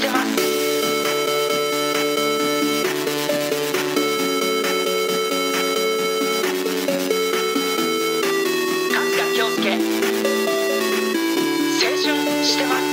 してます。してます。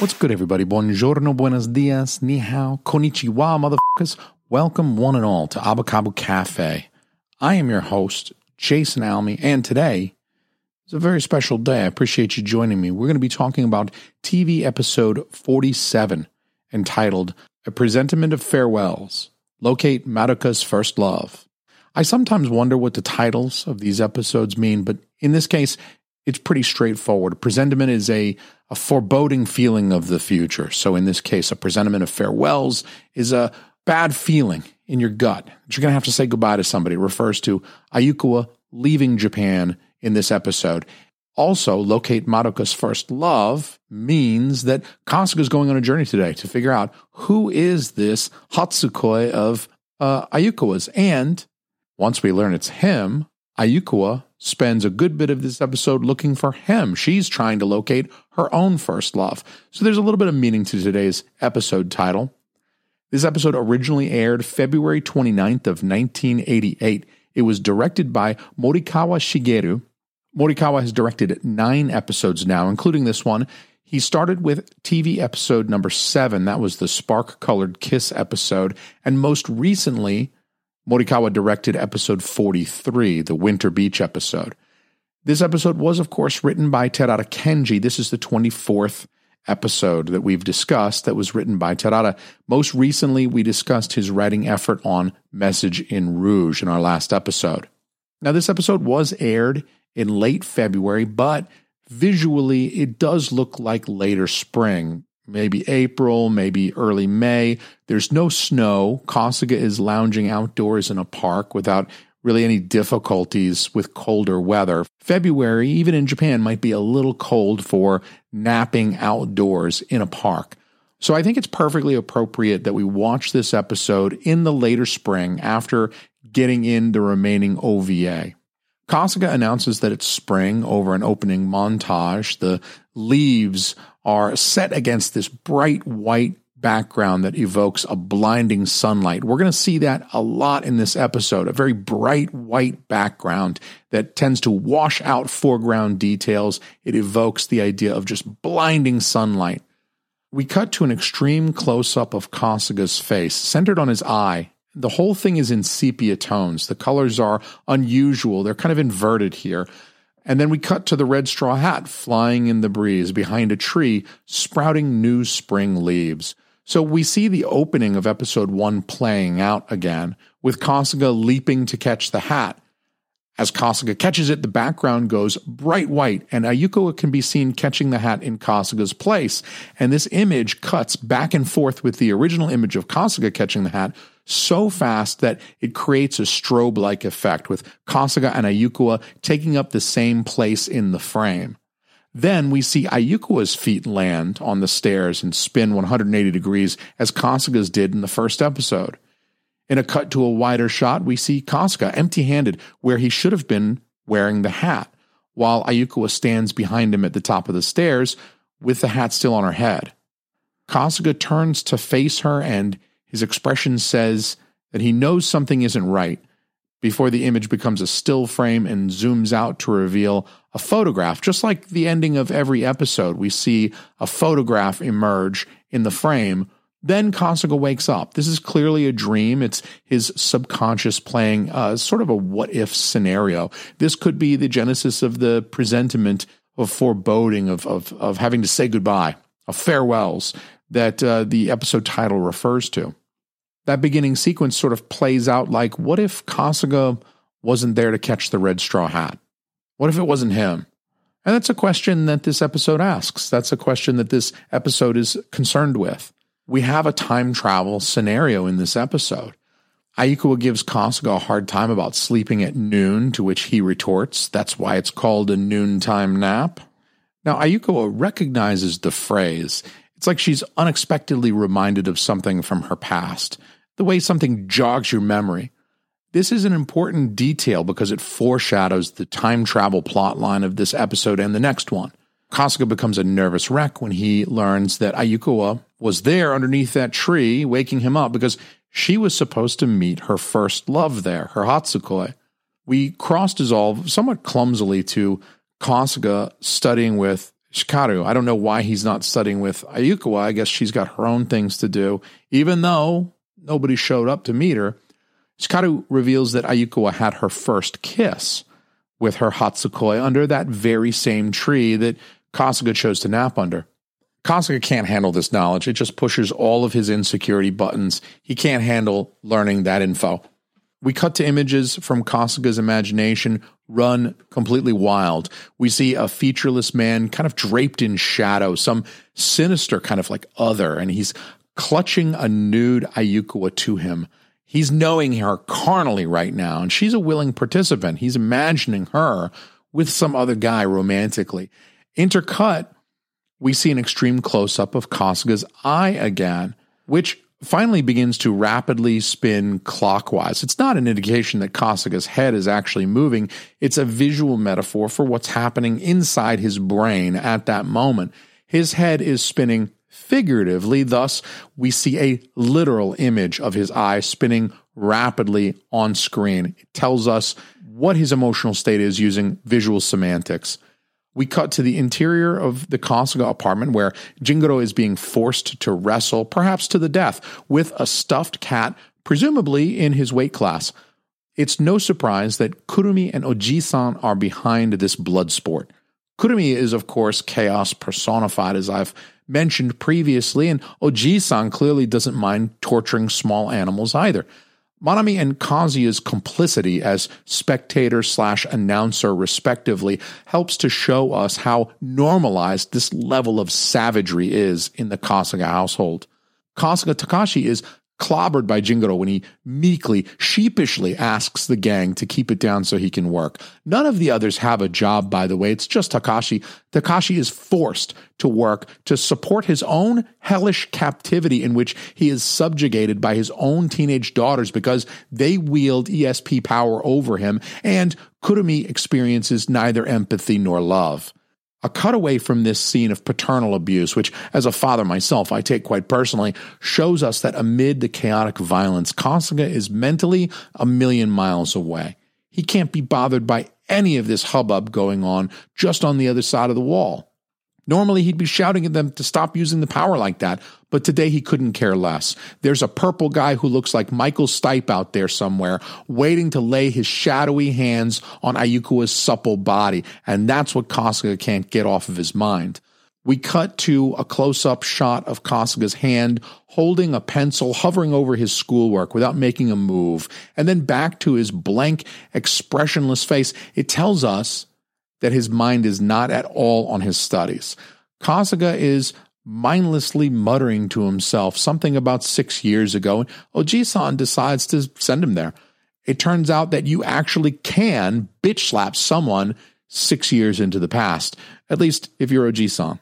What's good, everybody? Buongiorno, buenos dias, ni hao, konnichiwa, motherfuckers. Welcome, one and all, to Abakabu Cafe. I am your host, Jason Almy, and today is a very special day. I appreciate you joining me. We're going to be talking about TV episode 47, entitled A Presentiment of Farewells Locate Madoka's First Love. I sometimes wonder what the titles of these episodes mean, but in this case, it's pretty straightforward. A presentiment is a, a foreboding feeling of the future. So in this case, a presentiment of farewells is a bad feeling in your gut that you're going to have to say goodbye to somebody. It refers to Ayukawa leaving Japan in this episode. Also, locate Madoka's first love means that Kasuga is going on a journey today to figure out who is this Hatsukoi of uh, Ayukawa's. And once we learn it's him, Ayukawa spends a good bit of this episode looking for him. She's trying to locate her own first love. So there's a little bit of meaning to today's episode title. This episode originally aired February 29th of 1988. It was directed by Morikawa Shigeru. Morikawa has directed nine episodes now, including this one. He started with TV episode number seven. That was the spark colored kiss episode. And most recently, Morikawa directed episode 43, the Winter Beach episode. This episode was, of course, written by Terada Kenji. This is the 24th episode that we've discussed that was written by Terada. Most recently, we discussed his writing effort on Message in Rouge in our last episode. Now, this episode was aired in late February, but visually it does look like later spring maybe April, maybe early May. There's no snow. Kasuga is lounging outdoors in a park without really any difficulties with colder weather. February, even in Japan, might be a little cold for napping outdoors in a park. So I think it's perfectly appropriate that we watch this episode in the later spring after getting in the remaining OVA. Kasuga announces that it's spring over an opening montage. The leaves are set against this bright white background that evokes a blinding sunlight. We're going to see that a lot in this episode, a very bright white background that tends to wash out foreground details. It evokes the idea of just blinding sunlight. We cut to an extreme close up of Kasuga's face, centered on his eye. The whole thing is in sepia tones. The colors are unusual. They're kind of inverted here. And then we cut to the red straw hat flying in the breeze behind a tree, sprouting new spring leaves. So we see the opening of episode one playing out again, with Kasuga leaping to catch the hat. As Kasuga catches it, the background goes bright white, and Ayuko can be seen catching the hat in Kasuga's place. And this image cuts back and forth with the original image of Kasuga catching the hat so fast that it creates a strobe like effect with Kasuga and Ayukawa taking up the same place in the frame. Then we see Ayukawa's feet land on the stairs and spin 180 degrees as Kasuga's did in the first episode. In a cut to a wider shot, we see Kasuga empty handed where he should have been wearing the hat, while Ayukawa stands behind him at the top of the stairs with the hat still on her head. Kasuga turns to face her, and his expression says that he knows something isn't right before the image becomes a still frame and zooms out to reveal a photograph. Just like the ending of every episode, we see a photograph emerge in the frame. Then Kasuga wakes up. This is clearly a dream. It's his subconscious playing uh, sort of a what if scenario. This could be the genesis of the presentiment of foreboding, of, of, of having to say goodbye, of farewells that uh, the episode title refers to that beginning sequence sort of plays out like what if Kasuga wasn't there to catch the red straw hat? What if it wasn't him? And that's a question that this episode asks. That's a question that this episode is concerned with. We have a time travel scenario in this episode. Ayukawa gives Kasuga a hard time about sleeping at noon, to which he retorts, that's why it's called a noontime nap. Now, Ayukawa recognizes the phrase. It's like she's unexpectedly reminded of something from her past the way something jogs your memory. This is an important detail because it foreshadows the time travel plot line of this episode and the next one. Kasuga becomes a nervous wreck when he learns that Ayukawa was there underneath that tree, waking him up because she was supposed to meet her first love there, her Hatsukoi. We cross dissolve somewhat clumsily to Kasuga studying with Shikaru. I don't know why he's not studying with Ayukawa. I guess she's got her own things to do, even though nobody showed up to meet her, Shikaru reveals that Ayukawa had her first kiss with her Hatsukoi under that very same tree that Kasuga chose to nap under. Kasuga can't handle this knowledge. It just pushes all of his insecurity buttons. He can't handle learning that info. We cut to images from Kasuga's imagination run completely wild. We see a featureless man kind of draped in shadow, some sinister kind of like other, and he's clutching a nude Ayukawa to him. He's knowing her carnally right now, and she's a willing participant. He's imagining her with some other guy romantically. Intercut, we see an extreme close up of Kasuga's eye again, which finally begins to rapidly spin clockwise. It's not an indication that Kasuga's head is actually moving, it's a visual metaphor for what's happening inside his brain at that moment. His head is spinning figuratively. Thus, we see a literal image of his eye spinning rapidly on screen. It tells us what his emotional state is using visual semantics. We cut to the interior of the Kasuga apartment where Jingoro is being forced to wrestle, perhaps to the death, with a stuffed cat, presumably in his weight class. It's no surprise that Kurumi and Oji-san are behind this blood sport. Kurumi is, of course, chaos personified, as I've mentioned previously, and Oji-san clearly doesn't mind torturing small animals either. Manami and Kazuya's complicity as spectator slash announcer, respectively, helps to show us how normalized this level of savagery is in the Kasuga household. Kasuga Takashi is clobbered by Jingoro when he meekly, sheepishly asks the gang to keep it down so he can work. None of the others have a job, by the way. It's just Takashi. Takashi is forced to work to support his own hellish captivity in which he is subjugated by his own teenage daughters because they wield ESP power over him, and Kurumi experiences neither empathy nor love. A cutaway from this scene of paternal abuse, which as a father myself I take quite personally, shows us that amid the chaotic violence, Kasuga is mentally a million miles away. He can't be bothered by any of this hubbub going on just on the other side of the wall. Normally, he'd be shouting at them to stop using the power like that, but today he couldn't care less. There's a purple guy who looks like Michael Stipe out there somewhere, waiting to lay his shadowy hands on Ayukawa's supple body, and that's what Kasuga can't get off of his mind. We cut to a close up shot of Kasuga's hand holding a pencil, hovering over his schoolwork without making a move, and then back to his blank, expressionless face. It tells us that his mind is not at all on his studies. Kasuga is mindlessly muttering to himself something about six years ago, Oji-san decides to send him there. It turns out that you actually can bitch slap someone six years into the past, at least if you're Oji-san.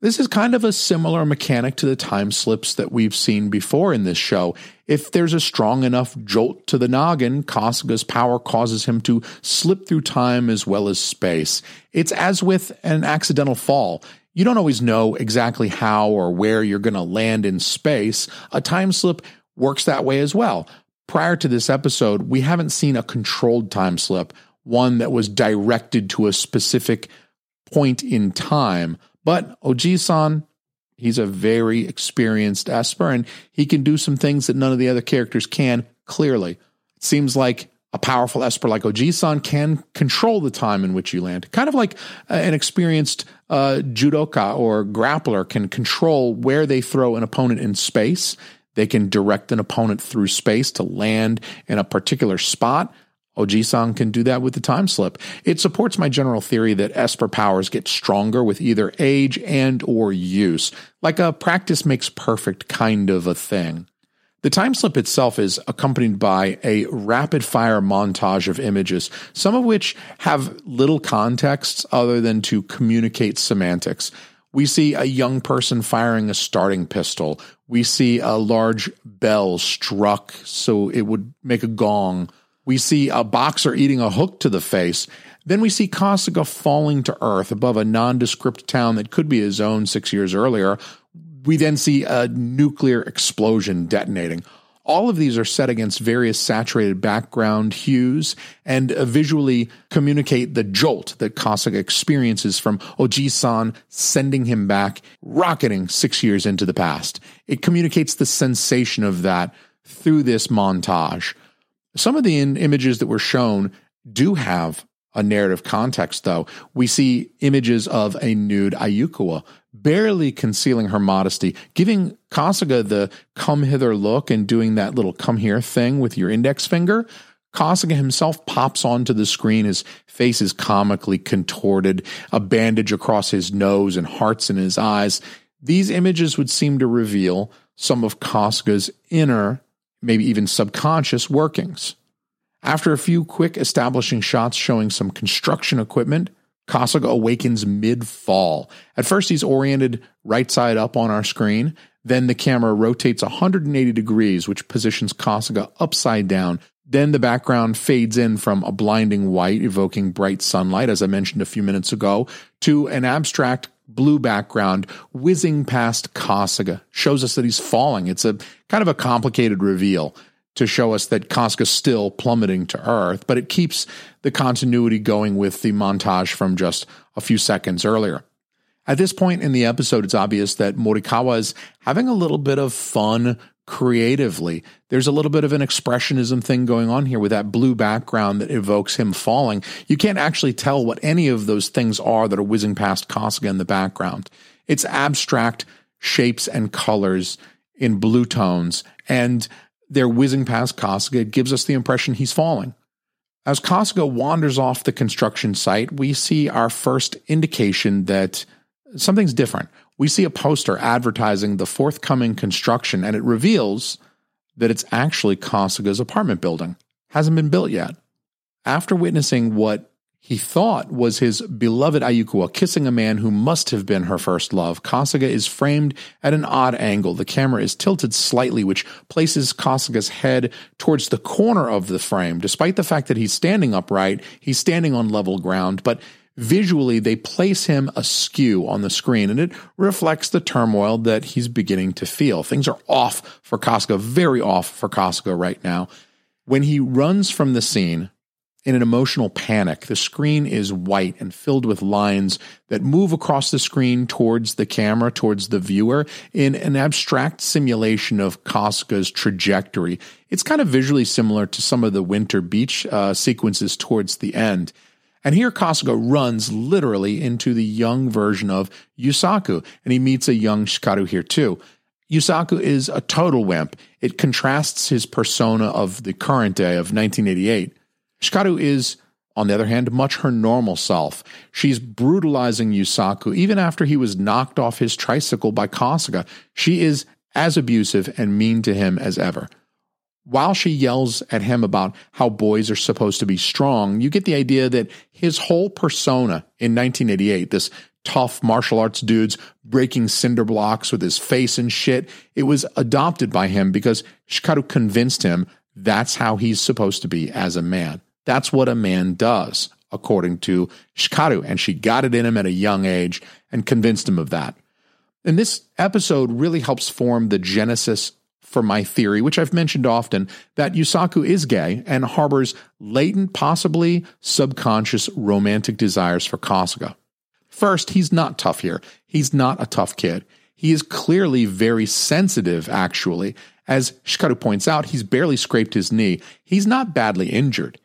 This is kind of a similar mechanic to the time slips that we've seen before in this show. If there's a strong enough jolt to the noggin, Kasuga's power causes him to slip through time as well as space. It's as with an accidental fall. You don't always know exactly how or where you're going to land in space. A time slip works that way as well. Prior to this episode, we haven't seen a controlled time slip, one that was directed to a specific point in time. But Oji-san, he's a very experienced Esper, and he can do some things that none of the other characters can, clearly. It seems like a powerful Esper like Oji-san can control the time in which you land. Kind of like uh, an experienced uh, judoka or grappler can control where they throw an opponent in space. They can direct an opponent through space to land in a particular spot. Oji-san can do that with the time slip. It supports my general theory that Esper powers get stronger with either age and or use, like a practice makes perfect kind of a thing. The time slip itself is accompanied by a rapid fire montage of images, some of which have little context other than to communicate semantics. We see a young person firing a starting pistol. We see a large bell struck so it would make a gong. We see a boxer eating a hook to the face. Then we see Kasuga falling to earth above a nondescript town that could be his own six years earlier. We then see a nuclear explosion detonating. All of these are set against various saturated background hues and uh, visually communicate the jolt that Kasuga experiences from Oji-san sending him back, rocketing six years into the past. It communicates the sensation of that through this montage. Some of the in- images that were shown do have a narrative context, though. We see images of a nude Ayukawa, barely concealing her modesty, giving Kasuga the come hither look and doing that little come here thing with your index finger. Kasuga himself pops onto the screen. His face is comically contorted, a bandage across his nose and hearts in his eyes. These images would seem to reveal some of Kasuga's inner maybe even subconscious workings. After a few quick establishing shots showing some construction equipment, Kasuga awakens mid fall. At first, he's oriented right side up on our screen. Then the camera rotates 180 degrees, which positions Kasuga upside down. Then the background fades in from a blinding white, evoking bright sunlight, as I mentioned a few minutes ago, to an abstract blue background whizzing past Kasuga. Shows us that he's falling. It's a kind of a complicated reveal to show us that Kasuga's still plummeting to Earth, but it keeps the continuity going with the montage from just a few seconds earlier. At this point in the episode, it's obvious that Morikawa is having a little bit of fun creatively. There's a little bit of an expressionism thing going on here with that blue background that evokes him falling. You can't actually tell what any of those things are that are whizzing past Kasuga in the background. It's abstract shapes and colors in blue tones, and they're whizzing past Kasuga. It gives us the impression he's falling. As Kasuga wanders off the construction site, we see our first indication that something's different we see a poster advertising the forthcoming construction, and it reveals that it's actually Kasuga's apartment building. Hasn't been built yet. After witnessing what he thought was his beloved Ayukawa kissing a man who must have been her first love. Kasuga is framed at an odd angle. The camera is tilted slightly, which places Kasuga's head towards the corner of the frame. Despite the fact that he's standing upright, he's standing on level ground, but visually they place him askew on the screen and it reflects the turmoil that he's beginning to feel. Things are off for Kasuga, very off for Kasuga right now. When he runs from the scene in an emotional panic, the screen is white and filled with lines that move across the screen towards the camera, towards the viewer, in an abstract simulation of Kasuga's trajectory. It's kind of visually similar to some of the winter beach uh, sequences towards the end. And here Kasuga runs literally into the young version of Yusaku, and he meets a young Shikaru here too. Yusaku is a total wimp. It contrasts his persona of the current day of 1988. Shikaru is, on the other hand, much her normal self. She's brutalizing Yusaku even after he was knocked off his tricycle by Kasuga. She is as abusive and mean to him as ever while she yells at him about how boys are supposed to be strong, you get the idea that his whole persona in 1988, this tough martial arts dudes breaking cinder blocks with his face and shit. It was adopted by him because Shikaru convinced him that's how he's supposed to be as a man. That's what a man does, according to Shikaru. And she got it in him at a young age and convinced him of that. And this episode really helps form the genesis for my theory, which I've mentioned often, that Yusaku is gay and harbors latent, possibly subconscious romantic desires for Kasuga. First, he's not tough here. He's not a tough kid. He is clearly very sensitive, actually. As Shikaru points out, he's barely scraped his knee. He's not badly injured.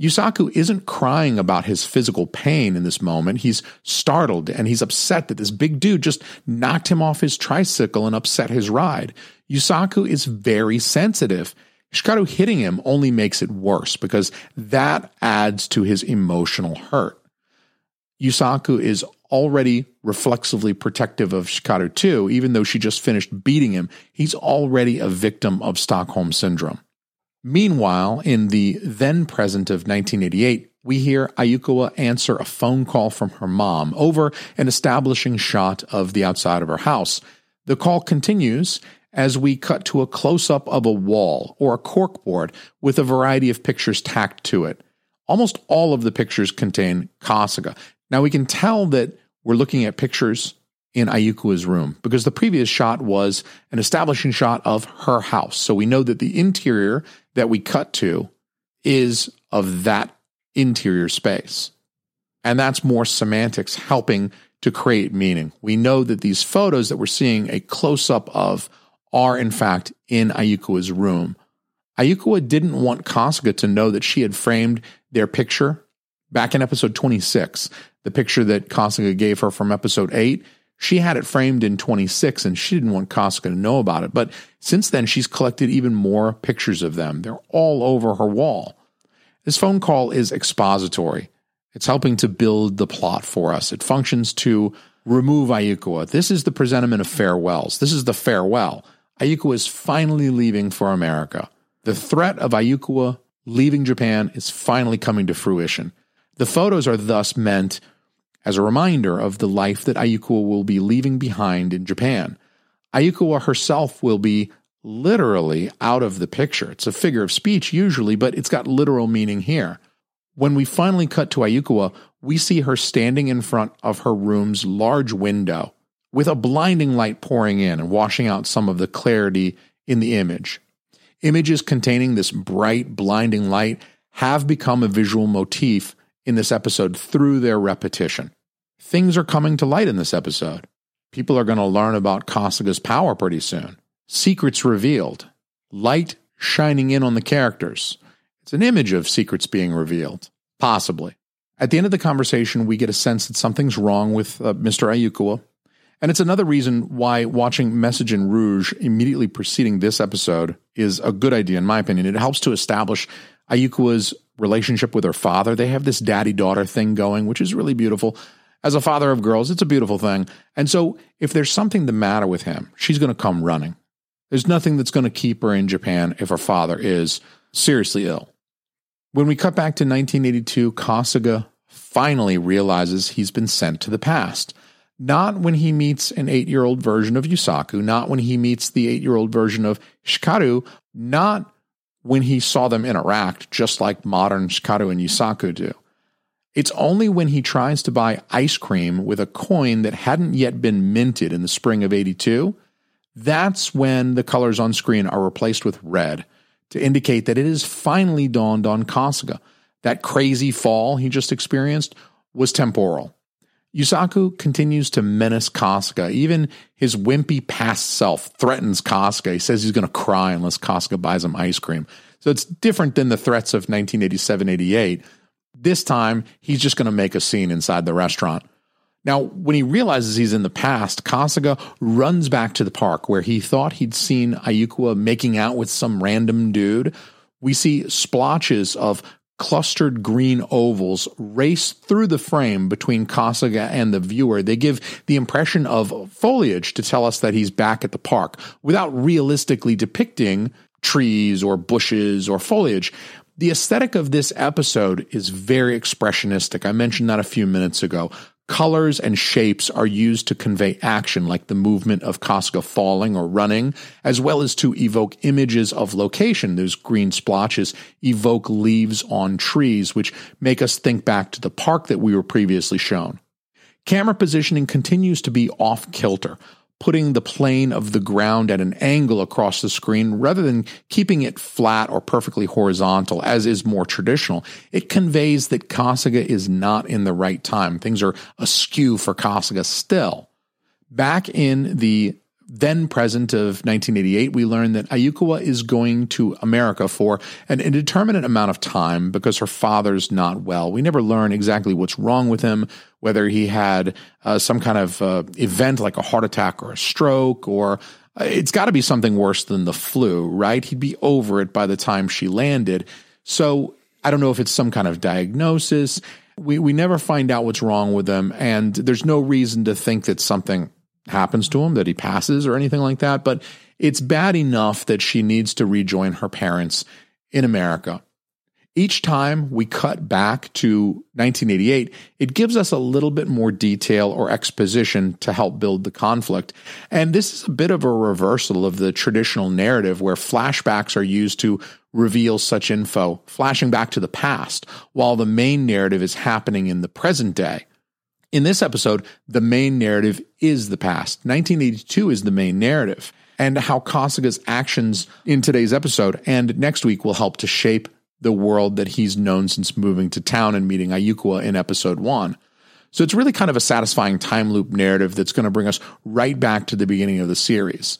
Yusaku isn't crying about his physical pain in this moment. He's startled and he's upset that this big dude just knocked him off his tricycle and upset his ride. Yusaku is very sensitive. Shikaru hitting him only makes it worse because that adds to his emotional hurt. Yusaku is already reflexively protective of Shikaru too, even though she just finished beating him. He's already a victim of Stockholm Syndrome. Meanwhile, in the then present of 1988, we hear Ayukawa answer a phone call from her mom over an establishing shot of the outside of her house. The call continues as we cut to a close up of a wall or a corkboard with a variety of pictures tacked to it. Almost all of the pictures contain Kasuga. Now we can tell that we're looking at pictures in Ayukawa's room because the previous shot was an establishing shot of her house. So we know that the interior that we cut to is of that interior space. And that's more semantics helping to create meaning. We know that these photos that we're seeing a close up of are in fact in Ayukawa's room. Ayukawa didn't want Kasuga to know that she had framed their picture back in episode 26, the picture that Kasuga gave her from episode 8. She had it framed in 26 and she didn't want Kasuga to know about it. But since then, she's collected even more pictures of them. They're all over her wall. This phone call is expository. It's helping to build the plot for us. It functions to remove Ayukawa. This is the presentiment of farewells. This is the farewell. Ayukawa is finally leaving for America. The threat of Ayukawa leaving Japan is finally coming to fruition. The photos are thus meant as a reminder of the life that Ayukawa will be leaving behind in Japan. Ayukawa herself will be literally out of the picture. It's a figure of speech usually, but it's got literal meaning here. When we finally cut to Ayukawa, we see her standing in front of her room's large window with a blinding light pouring in and washing out some of the clarity in the image. Images containing this bright, blinding light have become a visual motif in this episode through their repetition. Things are coming to light in this episode. People are going to learn about Kasuga's power pretty soon. Secrets revealed. Light shining in on the characters. It's an image of secrets being revealed. Possibly. At the end of the conversation, we get a sense that something's wrong with uh, Mr. Ayukawa. And it's another reason why watching Message in Rouge immediately preceding this episode is a good idea, in my opinion. It helps to establish Ayukawa's relationship with her father. They have this daddy daughter thing going, which is really beautiful. As a father of girls, it's a beautiful thing. And so, if there's something the matter with him, she's going to come running. There's nothing that's going to keep her in Japan if her father is seriously ill. When we cut back to 1982, Kasuga finally realizes he's been sent to the past. Not when he meets an eight year old version of Yusaku, not when he meets the eight year old version of Shikaru, not when he saw them interact, just like modern Shikaru and Yusaku do. It's only when he tries to buy ice cream with a coin that hadn't yet been minted in the spring of 82 that's when the colors on screen are replaced with red to indicate that it has finally dawned on Kasuga. That crazy fall he just experienced was temporal. Yusaku continues to menace Kasuga. Even his wimpy past self threatens Kasuga. He says he's going to cry unless Kasuga buys him ice cream. So it's different than the threats of 1987 88. This time, he's just going to make a scene inside the restaurant. Now, when he realizes he's in the past, Kasuga runs back to the park where he thought he'd seen Ayukawa making out with some random dude. We see splotches of clustered green ovals race through the frame between Kasuga and the viewer. They give the impression of foliage to tell us that he's back at the park without realistically depicting trees or bushes or foliage. The aesthetic of this episode is very expressionistic. I mentioned that a few minutes ago. Colors and shapes are used to convey action, like the movement of Kasuga falling or running, as well as to evoke images of location. Those green splotches evoke leaves on trees, which make us think back to the park that we were previously shown. Camera positioning continues to be off kilter, putting the plane of the ground at an angle across the screen rather than keeping it flat or perfectly horizontal, as is more traditional. It conveys that Kasuga is not in the right time. Things are askew for Kasuga still. Back in the then present of 1988, we learn that Ayukawa is going to America for an indeterminate amount of time because her father's not well. We never learn exactly what's wrong with him, whether he had uh, some kind of uh, event like a heart attack or a stroke, or uh, it's got to be something worse than the flu, right? He'd be over it by the time she landed. So I don't know if it's some kind of diagnosis. We, we never find out what's wrong with him, and there's no reason to think that something happens to him, that he passes or anything like that. But it's bad enough that she needs to rejoin her parents in America. Each time we cut back to 1988, it gives us a little bit more detail or exposition to help build the conflict. And this is a bit of a reversal of the traditional narrative where flashbacks are used to reveal such info, flashing back to the past, while the main narrative is happening in the present day. In this episode, the main narrative is the past. 1982 is the main narrative. And how Kasuga's actions in today's episode and next week will help to shape the world that he's known since moving to town and meeting Ayukawa in episode one. So it's really kind of a satisfying time loop narrative that's going to bring us right back to the beginning of the series.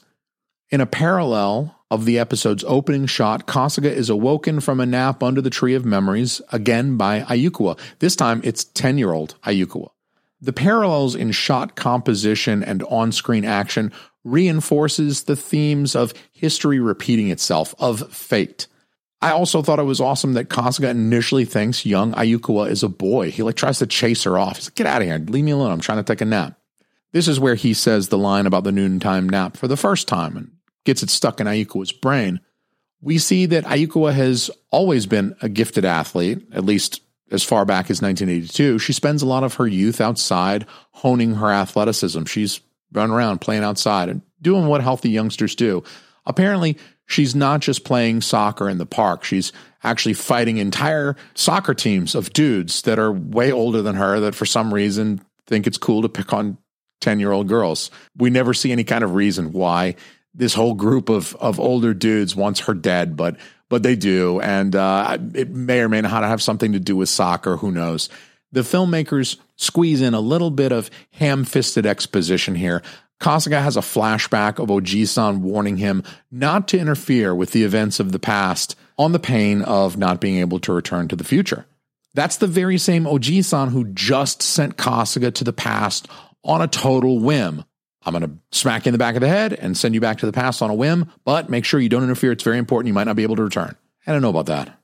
In a parallel of the episode's opening shot, Kasuga is awoken from a nap under the Tree of Memories, again by Ayukawa. This time it's 10 year old Ayukawa. The parallels in shot composition and on screen action reinforces the themes of history repeating itself, of fate. I also thought it was awesome that Kasuga initially thinks young Ayukawa is a boy. He like tries to chase her off. He's like, get out of here. Leave me alone. I'm trying to take a nap. This is where he says the line about the noontime nap for the first time and gets it stuck in Ayukawa's brain. We see that Ayukawa has always been a gifted athlete, at least as far back as 1982, she spends a lot of her youth outside honing her athleticism. She's running around playing outside and doing what healthy youngsters do. Apparently, she's not just playing soccer in the park. She's actually fighting entire soccer teams of dudes that are way older than her that for some reason think it's cool to pick on 10 year old girls. We never see any kind of reason why this whole group of, of older dudes wants her dead, but but they do, and uh, it may or may not have something to do with soccer. Who knows? The filmmakers squeeze in a little bit of ham-fisted exposition here. Kasuga has a flashback of Oji-san warning him not to interfere with the events of the past on the pain of not being able to return to the future. That's the very same Oji-san who just sent Kasuga to the past on a total whim. I'm going to smack you in the back of the head and send you back to the past on a whim, but make sure you don't interfere. It's very important. You might not be able to return. I don't know about that.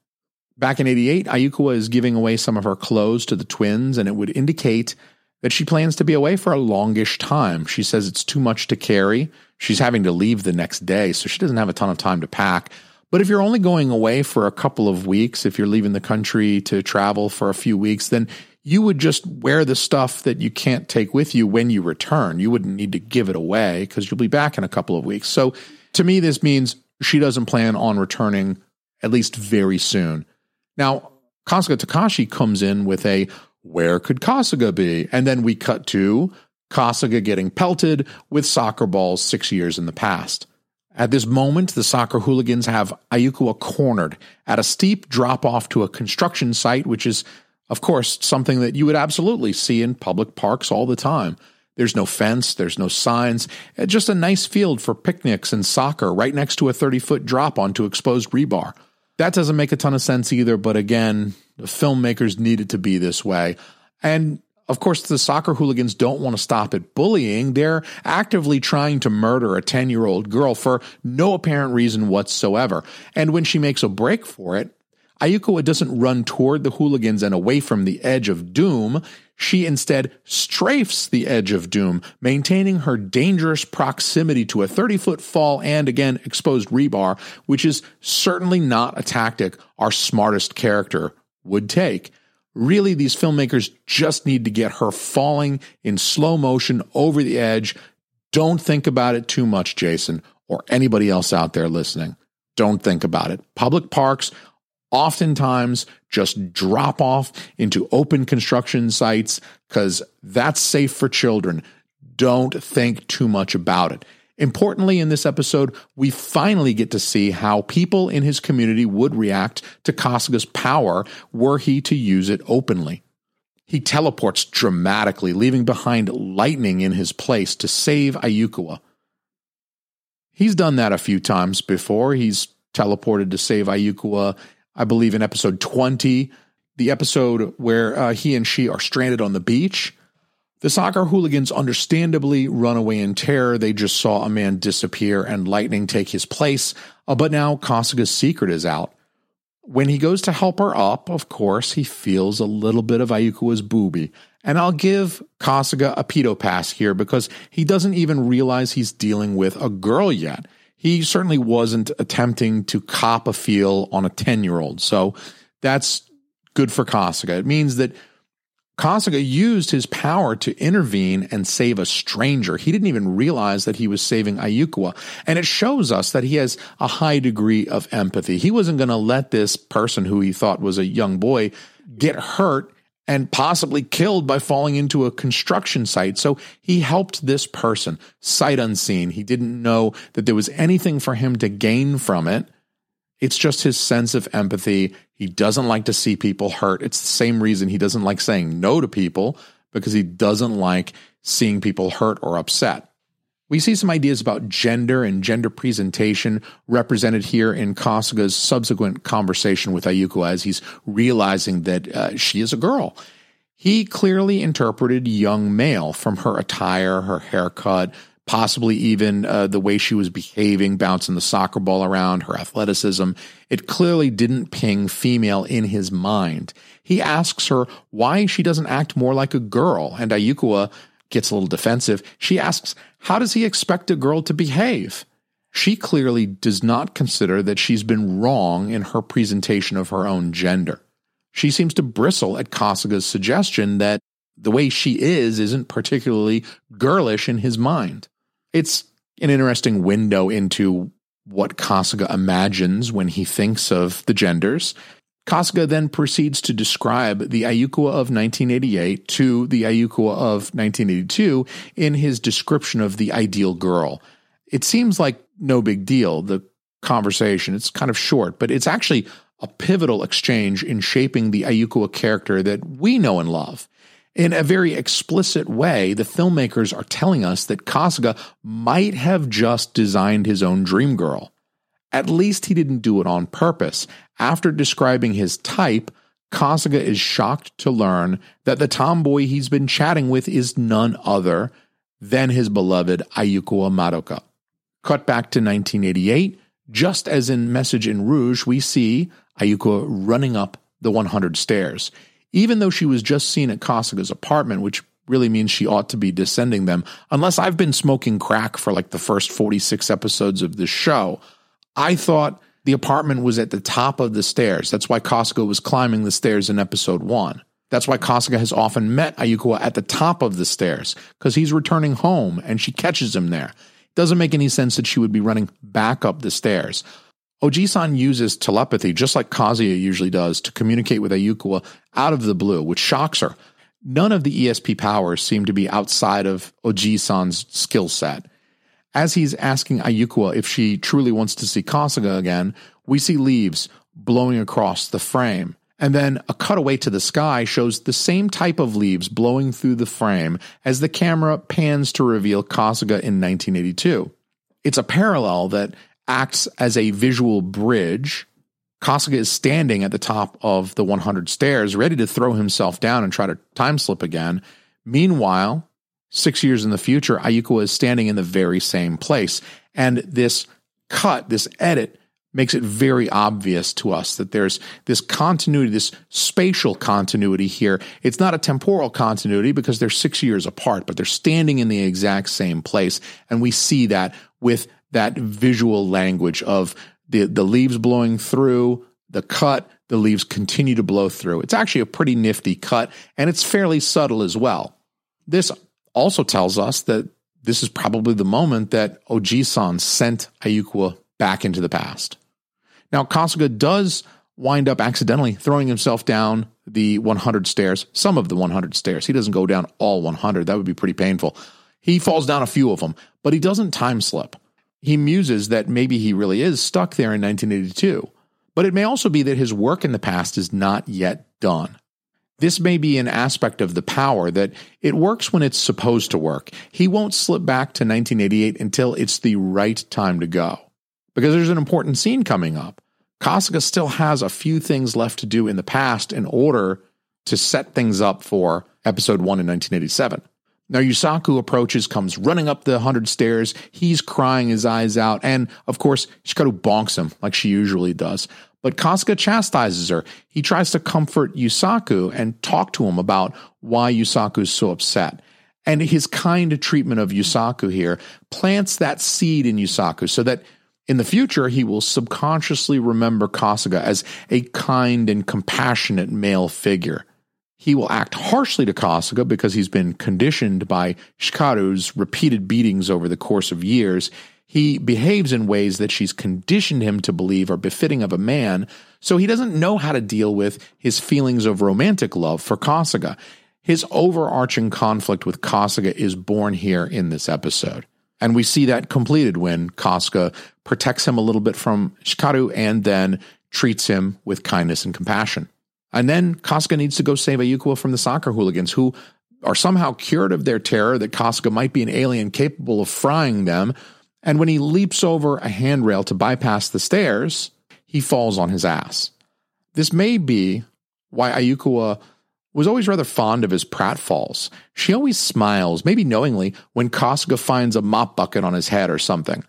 Back in 88, Ayukawa is giving away some of her clothes to the twins, and it would indicate that she plans to be away for a longish time. She says it's too much to carry. She's having to leave the next day, so she doesn't have a ton of time to pack. But if you're only going away for a couple of weeks, if you're leaving the country to travel for a few weeks, then you would just wear the stuff that you can't take with you when you return. You wouldn't need to give it away because you'll be back in a couple of weeks. So to me, this means she doesn't plan on returning at least very soon. Now, Kasuga Takashi comes in with a where could Kasuga be? And then we cut to Kasuga getting pelted with soccer balls six years in the past. At this moment, the soccer hooligans have Ayukawa cornered at a steep drop off to a construction site, which is of course, something that you would absolutely see in public parks all the time. There's no fence, there's no signs, just a nice field for picnics and soccer right next to a 30 foot drop onto exposed rebar. That doesn't make a ton of sense either, but again, the filmmakers needed to be this way. And of course, the soccer hooligans don't want to stop at bullying. They're actively trying to murder a 10 year old girl for no apparent reason whatsoever. And when she makes a break for it, Ayukawa doesn't run toward the hooligans and away from the edge of doom. She instead strafes the edge of doom, maintaining her dangerous proximity to a 30 foot fall and again exposed rebar, which is certainly not a tactic our smartest character would take. Really, these filmmakers just need to get her falling in slow motion over the edge. Don't think about it too much, Jason, or anybody else out there listening. Don't think about it. Public parks oftentimes just drop off into open construction sites because that's safe for children. Don't think too much about it. Importantly, in this episode, we finally get to see how people in his community would react to Kasuga's power were he to use it openly. He teleports dramatically, leaving behind lightning in his place to save Ayukawa. He's done that a few times before. He's teleported to save Ayukawa, I believe, in episode 20, the episode where uh, he and she are stranded on the beach. The soccer hooligans understandably run away in terror. They just saw a man disappear and lightning take his place. Uh, but now Kasuga's secret is out. When he goes to help her up, of course, he feels a little bit of Ayukawa's booby. And I'll give Kasuga a pedo pass here because he doesn't even realize he's dealing with a girl yet. He certainly wasn't attempting to cop a feel on a 10 year old. So that's good for Kasuga. It means that Kasuga used his power to intervene and save a stranger. He didn't even realize that he was saving Ayukawa. And it shows us that he has a high degree of empathy. He wasn't going to let this person who he thought was a young boy get hurt and possibly killed by falling into a construction site. So he helped this person sight unseen. He didn't know that there was anything for him to gain from it. It's just his sense of empathy. He doesn't like to see people hurt. It's the same reason he doesn't like saying no to people because he doesn't like seeing people hurt or upset. We see some ideas about gender and gender presentation represented here in Kasuga's subsequent conversation with Ayuko as he's realizing that uh, she is a girl. He clearly interpreted young male from her attire, her haircut, possibly even uh, the way she was behaving, bouncing the soccer ball around, her athleticism. It clearly didn't ping female in his mind. He asks her why she doesn't act more like a girl, and Ayukawa gets a little defensive. She asks, How does he expect a girl to behave? She clearly does not consider that she's been wrong in her presentation of her own gender. She seems to bristle at Kasuga's suggestion that the way she is isn't particularly girlish in his mind. It's an interesting window into what Kasuga imagines when he thinks of the genders. Kasuga then proceeds to describe the Ayukawa of 1988 to the Ayukawa of 1982 in his description of the ideal girl. It seems like no big deal, the conversation. It's kind of short, but it's actually a pivotal exchange in shaping the Ayukawa character that we know and love. In a very explicit way, the filmmakers are telling us that Kasuga might have just designed his own dream girl. At least he didn't do it on purpose. After describing his type, Kasuga is shocked to learn that the tomboy he's been chatting with is none other than his beloved Ayukawa Madoka. Cut back to 1988, just as in Message in Rouge, we see Ayukawa running up the 100 stairs. Even though she was just seen at Kasuga's apartment, which really means she ought to be descending them, unless I've been smoking crack for like the first 46 episodes of this show, I thought the apartment was at the top of the stairs. That's why Kasuga was climbing the stairs in episode one. That's why Kasuga has often met Ayukawa at the top of the stairs, because he's returning home and she catches him there. It doesn't make any sense that she would be running back up the stairs. Oji-san uses telepathy, just like Kazuya usually does, to communicate with Ayukawa out of the blue, which shocks her. None of the ESP powers seem to be outside of Oji-san's skill set. As he's asking Ayukawa if she truly wants to see Kasuga again, we see leaves blowing across the frame. And then a cutaway to the sky shows the same type of leaves blowing through the frame as the camera pans to reveal Kasuga in 1982. It's a parallel that acts as a visual bridge. Kasuga is standing at the top of the 100 stairs, ready to throw himself down and try to time slip again. Meanwhile, Six years in the future, Ayukawa is standing in the very same place. And this cut, this edit, makes it very obvious to us that there's this continuity, this spatial continuity here. It's not a temporal continuity because they're six years apart, but they're standing in the exact same place. And we see that with that visual language of the, the leaves blowing through, the cut, the leaves continue to blow through. It's actually a pretty nifty cut, and it's fairly subtle as well. This also tells us that this is probably the moment that Oji-san sent Ayukawa back into the past. Now, Kasuga does wind up accidentally throwing himself down the 100 stairs, some of the 100 stairs. He doesn't go down all 100. That would be pretty painful. He falls down a few of them, but he doesn't time slip. He muses that maybe he really is stuck there in 1982. But it may also be that his work in the past is not yet done. This may be an aspect of the power that it works when it's supposed to work. He won't slip back to 1988 until it's the right time to go. Because there's an important scene coming up. Kasuga still has a few things left to do in the past in order to set things up for episode 1 in 1987. Now, Yusaku approaches, comes running up the 100 stairs. He's crying his eyes out. And of course, Hikaru bonks him like she usually does. But Kasuga chastises her. He tries to comfort Yusaku and talk to him about why Yusaku's so upset. And his kind treatment of Yusaku here plants that seed in Yusaku so that in the future he will subconsciously remember Kasuga as a kind and compassionate male figure. He will act harshly to Kasuga because he's been conditioned by Hikaru's repeated beatings over the course of years he behaves in ways that she's conditioned him to believe are befitting of a man, so he doesn't know how to deal with his feelings of romantic love for Kasuga. His overarching conflict with Kasuga is born here in this episode. And we see that completed when Kasuga protects him a little bit from Hikaru and then treats him with kindness and compassion. And then Kasuga needs to go save Ayukawa from the soccer hooligans who are somehow cured of their terror that Kasuga might be an alien capable of frying them and when he leaps over a handrail to bypass the stairs, he falls on his ass. This may be why Ayukawa was always rather fond of his pratfalls. She always smiles, maybe knowingly, when Kasuga finds a mop bucket on his head or something.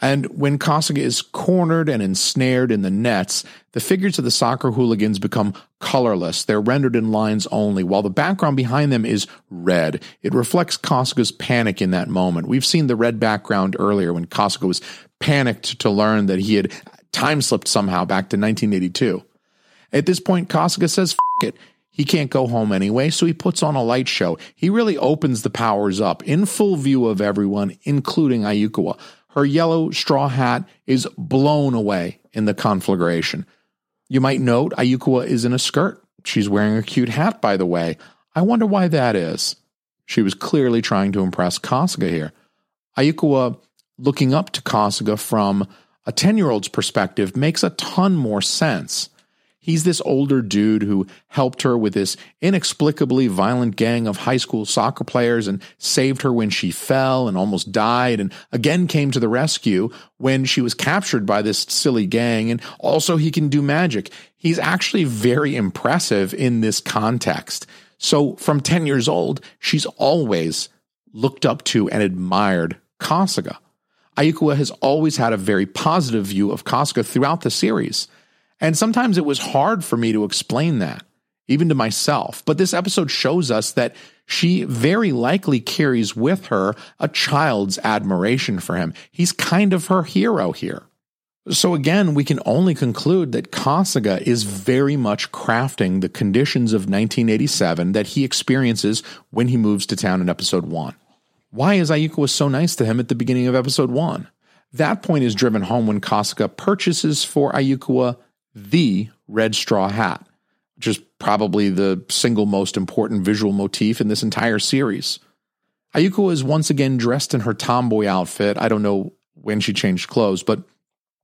And when Kasuga is cornered and ensnared in the nets, the figures of the soccer hooligans become colorless. They're rendered in lines only, while the background behind them is red. It reflects Kasuga's panic in that moment. We've seen the red background earlier when Kasuga was panicked to learn that he had time slipped somehow back to 1982. At this point, Kasuga says, F it. He can't go home anyway, so he puts on a light show. He really opens the powers up in full view of everyone, including Ayukawa. Her yellow straw hat is blown away in the conflagration. You might note Ayukawa is in a skirt. She's wearing a cute hat, by the way. I wonder why that is. She was clearly trying to impress Kasuga here. Ayukawa looking up to Kasuga from a 10 year old's perspective makes a ton more sense. He's this older dude who helped her with this inexplicably violent gang of high school soccer players and saved her when she fell and almost died and again came to the rescue when she was captured by this silly gang. And also he can do magic. He's actually very impressive in this context. So from 10 years old, she's always looked up to and admired Kasuga. Ayukawa has always had a very positive view of Kasuga throughout the series. And sometimes it was hard for me to explain that, even to myself. But this episode shows us that she very likely carries with her a child's admiration for him. He's kind of her hero here. So again, we can only conclude that Kasuga is very much crafting the conditions of 1987 that he experiences when he moves to town in episode 1. Why is Ayukawa so nice to him at the beginning of episode 1? That point is driven home when Kasuga purchases for Ayukawa the red straw hat, which is probably the single most important visual motif in this entire series. Ayuko is once again dressed in her tomboy outfit. I don't know when she changed clothes, but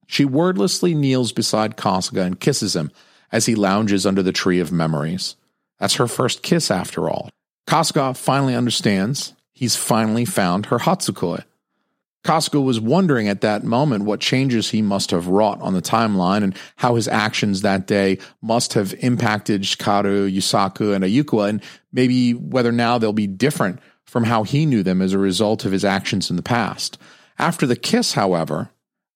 she wordlessly kneels beside Kasuga and kisses him as he lounges under the tree of memories. That's her first kiss, after all. Kasuga finally understands he's finally found her Hatsukoi. Kasuga was wondering at that moment what changes he must have wrought on the timeline and how his actions that day must have impacted Hikaru, Yusaku, and Ayukawa, and maybe whether now they'll be different from how he knew them as a result of his actions in the past. After the kiss, however,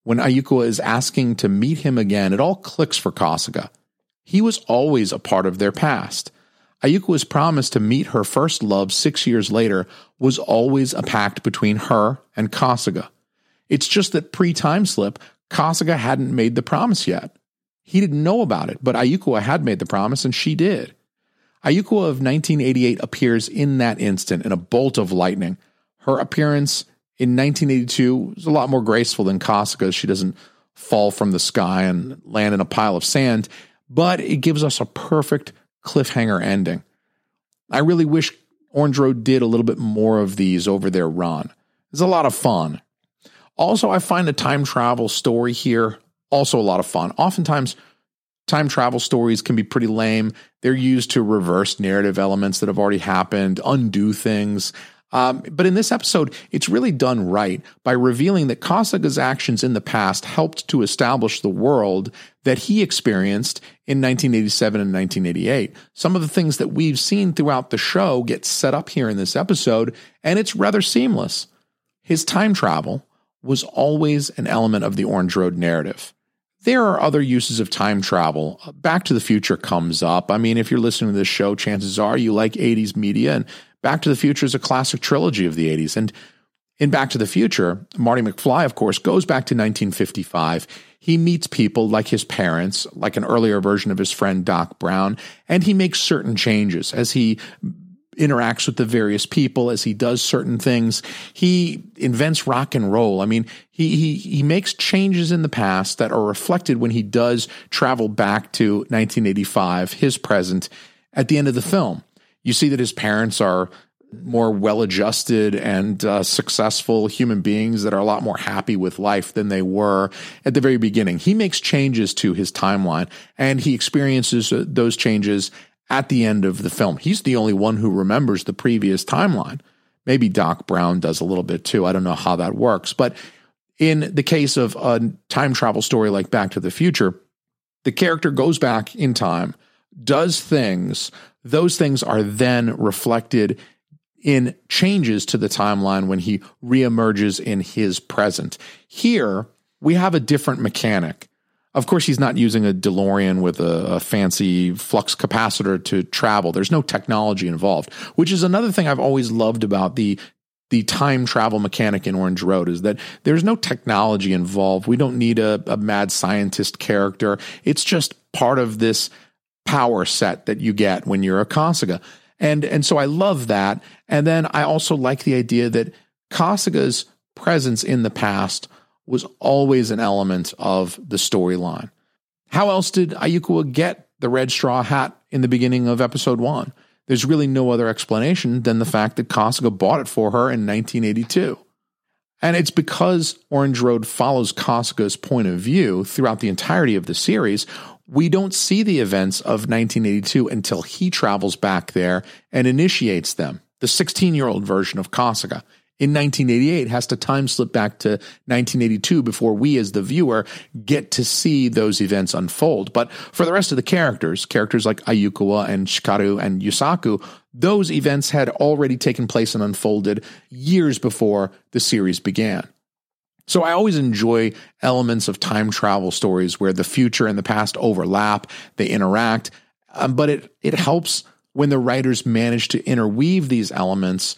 when Ayukawa is asking to meet him again, it all clicks for Kasuga. He was always a part of their past. Ayukawa's promise to meet her first love six years later was always a pact between her and Kasuga. It's just that pre time slip, Kasuga hadn't made the promise yet. He didn't know about it, but Ayukawa had made the promise and she did. Ayukawa of 1988 appears in that instant in a bolt of lightning. Her appearance in 1982 is a lot more graceful than Kasuga's. She doesn't fall from the sky and land in a pile of sand, but it gives us a perfect cliffhanger ending. I really wish Orange Road did a little bit more of these over their run. It's a lot of fun. Also, I find the time travel story here also a lot of fun. Oftentimes, time travel stories can be pretty lame. They're used to reverse narrative elements that have already happened, undo things. Um, but in this episode, it's really done right by revealing that Kasuga's actions in the past helped to establish the world that he experienced in 1987 and 1988. Some of the things that we've seen throughout the show get set up here in this episode, and it's rather seamless. His time travel was always an element of the Orange Road narrative. There are other uses of time travel. Back to the Future comes up. I mean, if you're listening to this show, chances are you like 80s media, and Back to the Future is a classic trilogy of the 80s. And in Back to the Future, Marty McFly, of course, goes back to 1955. He meets people like his parents, like an earlier version of his friend Doc Brown, and he makes certain changes as he interacts with the various people as he does certain things. He invents rock and roll. I mean, he he he makes changes in the past that are reflected when he does travel back to 1985, his present, at the end of the film. You see that his parents are more well adjusted and uh, successful human beings that are a lot more happy with life than they were at the very beginning. He makes changes to his timeline and he experiences uh, those changes at the end of the film. He's the only one who remembers the previous timeline. Maybe Doc Brown does a little bit too. I don't know how that works. But in the case of a time travel story like Back to the Future, the character goes back in time, does things. Those things are then reflected in changes to the timeline when he reemerges in his present. Here, we have a different mechanic. Of course, he's not using a DeLorean with a, a, fancy flux capacitor to travel. There's no technology involved, which is another thing I've always loved about the the time travel mechanic in Orange Road is that there's no technology involved. We don't need a, a mad scientist character. It's just part of this power set that you get when you're a Kasuga. And and so I love that. And then I also like the idea that Kasuga's presence in the past was always an element of the storyline. How else did Ayukawa get the red straw hat in the beginning of episode one? There's really no other explanation than the fact that Kasuga bought it for her in 1982. And it's because Orange Road follows Kasuga's point of view throughout the entirety of the series. We don't see the events of 1982 until he travels back there and initiates them. The 16 year old version of Kasuga in 1988 has to time slip back to 1982 before we as the viewer get to see those events unfold. But for the rest of the characters, characters like Ayukawa and Hikaru and Yusaku, those events had already taken place and unfolded years before the series began. So I always enjoy elements of time travel stories where the future and the past overlap, they interact, um, but it it helps when the writers manage to interweave these elements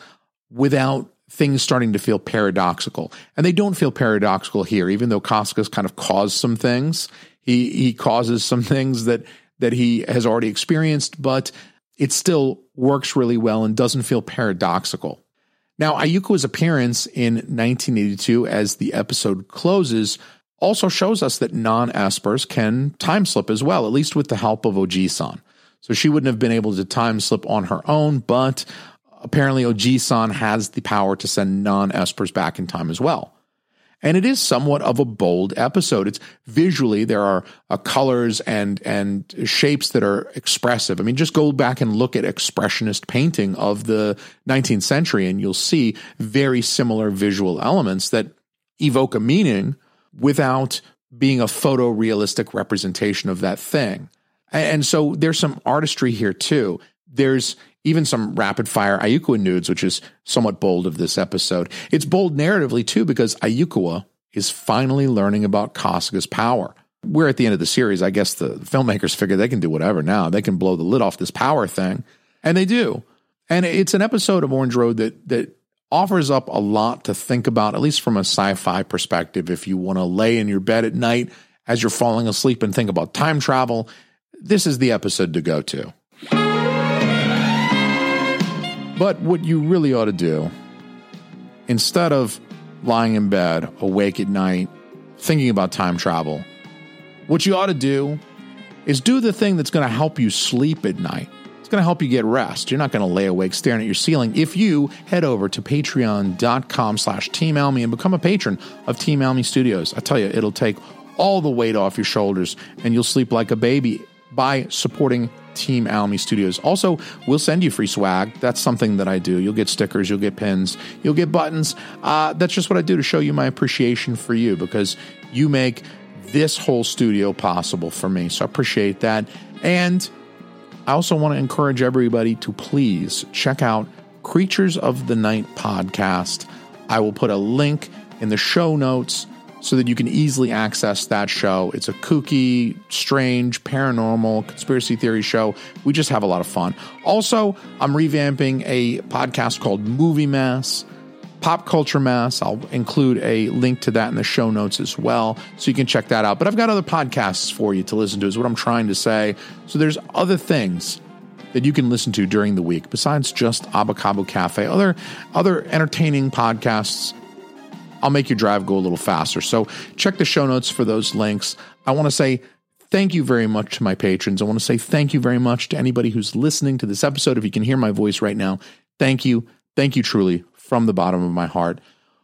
without things starting to feel paradoxical. And they don't feel paradoxical here, even though Kasuga's kind of caused some things. He he causes some things that that he has already experienced, but it still works really well and doesn't feel paradoxical. Now, Ayuka's appearance in 1982 as the episode closes also shows us that non-espers can time slip as well, at least with the help of Oji-san. So she wouldn't have been able to time slip on her own, but apparently Oji-san has the power to send non-espers back in time as well. And it is somewhat of a bold episode. It's visually there are uh, colors and and shapes that are expressive. I mean, just go back and look at expressionist painting of the 19th century, and you'll see very similar visual elements that evoke a meaning without being a photorealistic representation of that thing. And so there's some artistry here too. There's even some rapid fire Ayukawa nudes, which is somewhat bold of this episode. It's bold narratively too, because Ayukawa is finally learning about Kasuga's power. We're at the end of the series. I guess the filmmakers figure they can do whatever now. They can blow the lid off this power thing. And they do. And it's an episode of Orange Road that that offers up a lot to think about, at least from a sci-fi perspective. If you want to lay in your bed at night as you're falling asleep and think about time travel, this is the episode to go to. But what you really ought to do, instead of lying in bed, awake at night, thinking about time travel, what you ought to do is do the thing that's going to help you sleep at night. It's going to help you get rest. You're not going to lay awake staring at your ceiling if you head over to patreon.com slash Team Almy and become a patron of Team Almy Studios. I tell you, it'll take all the weight off your shoulders and you'll sleep like a baby by supporting Team Almy Studios. Also, we'll send you free swag. That's something that I do. You'll get stickers, you'll get pins, you'll get buttons. Uh, that's just what I do to show you my appreciation for you because you make this whole studio possible for me. So I appreciate that. And I also want to encourage everybody to please check out Creatures of the Night podcast. I will put a link in the show notes so that you can easily access that show. It's a kooky, strange, paranormal, conspiracy theory show. We just have a lot of fun. Also, I'm revamping a podcast called Movie Mass. Pop Culture Mass. I'll include a link to that in the show notes as well, so you can check that out. But I've got other podcasts for you to listen to, is what I'm trying to say. So there's other things that you can listen to during the week besides just Abacabo Cafe. Other other entertaining podcasts I'll make your drive go a little faster. So check the show notes for those links. I want to say thank you very much to my patrons. I want to say thank you very much to anybody who's listening to this episode. If you can hear my voice right now, thank you. Thank you truly from the bottom of my heart.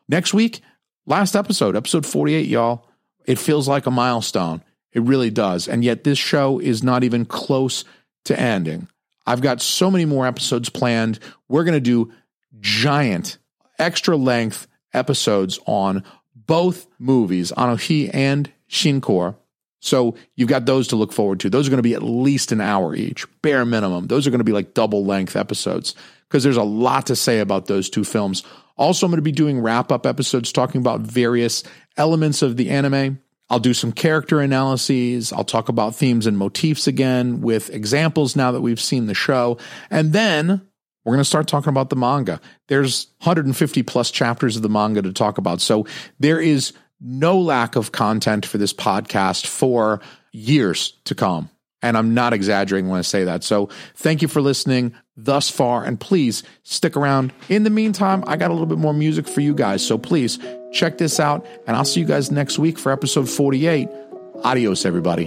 Next week, last episode, episode 48, y'all. It feels like a milestone. It really does. And yet, this show is not even close to ending. I've got so many more episodes planned. We're going to do giant, extra length episodes on both movies, Anohi and Shinkor. So you've got those to look forward to. Those are going to be at least an hour each, bare minimum. Those are going to be like double length episodes because there's a lot to say about those two films. Also, I'm going to be doing wrap up episodes talking about various elements of the anime. I'll do some character analyses. I'll talk about themes and motifs again with examples now that we've seen the show. And then we're going to start talking about the manga. There's 150 plus chapters of the manga to talk about. So there is no lack of content for this podcast for years to come. And I'm not exaggerating when I say that. So thank you for listening thus far. And please stick around. In the meantime, I got a little bit more music for you guys. So please check this out. And I'll see you guys next week for episode 48. Adios, everybody.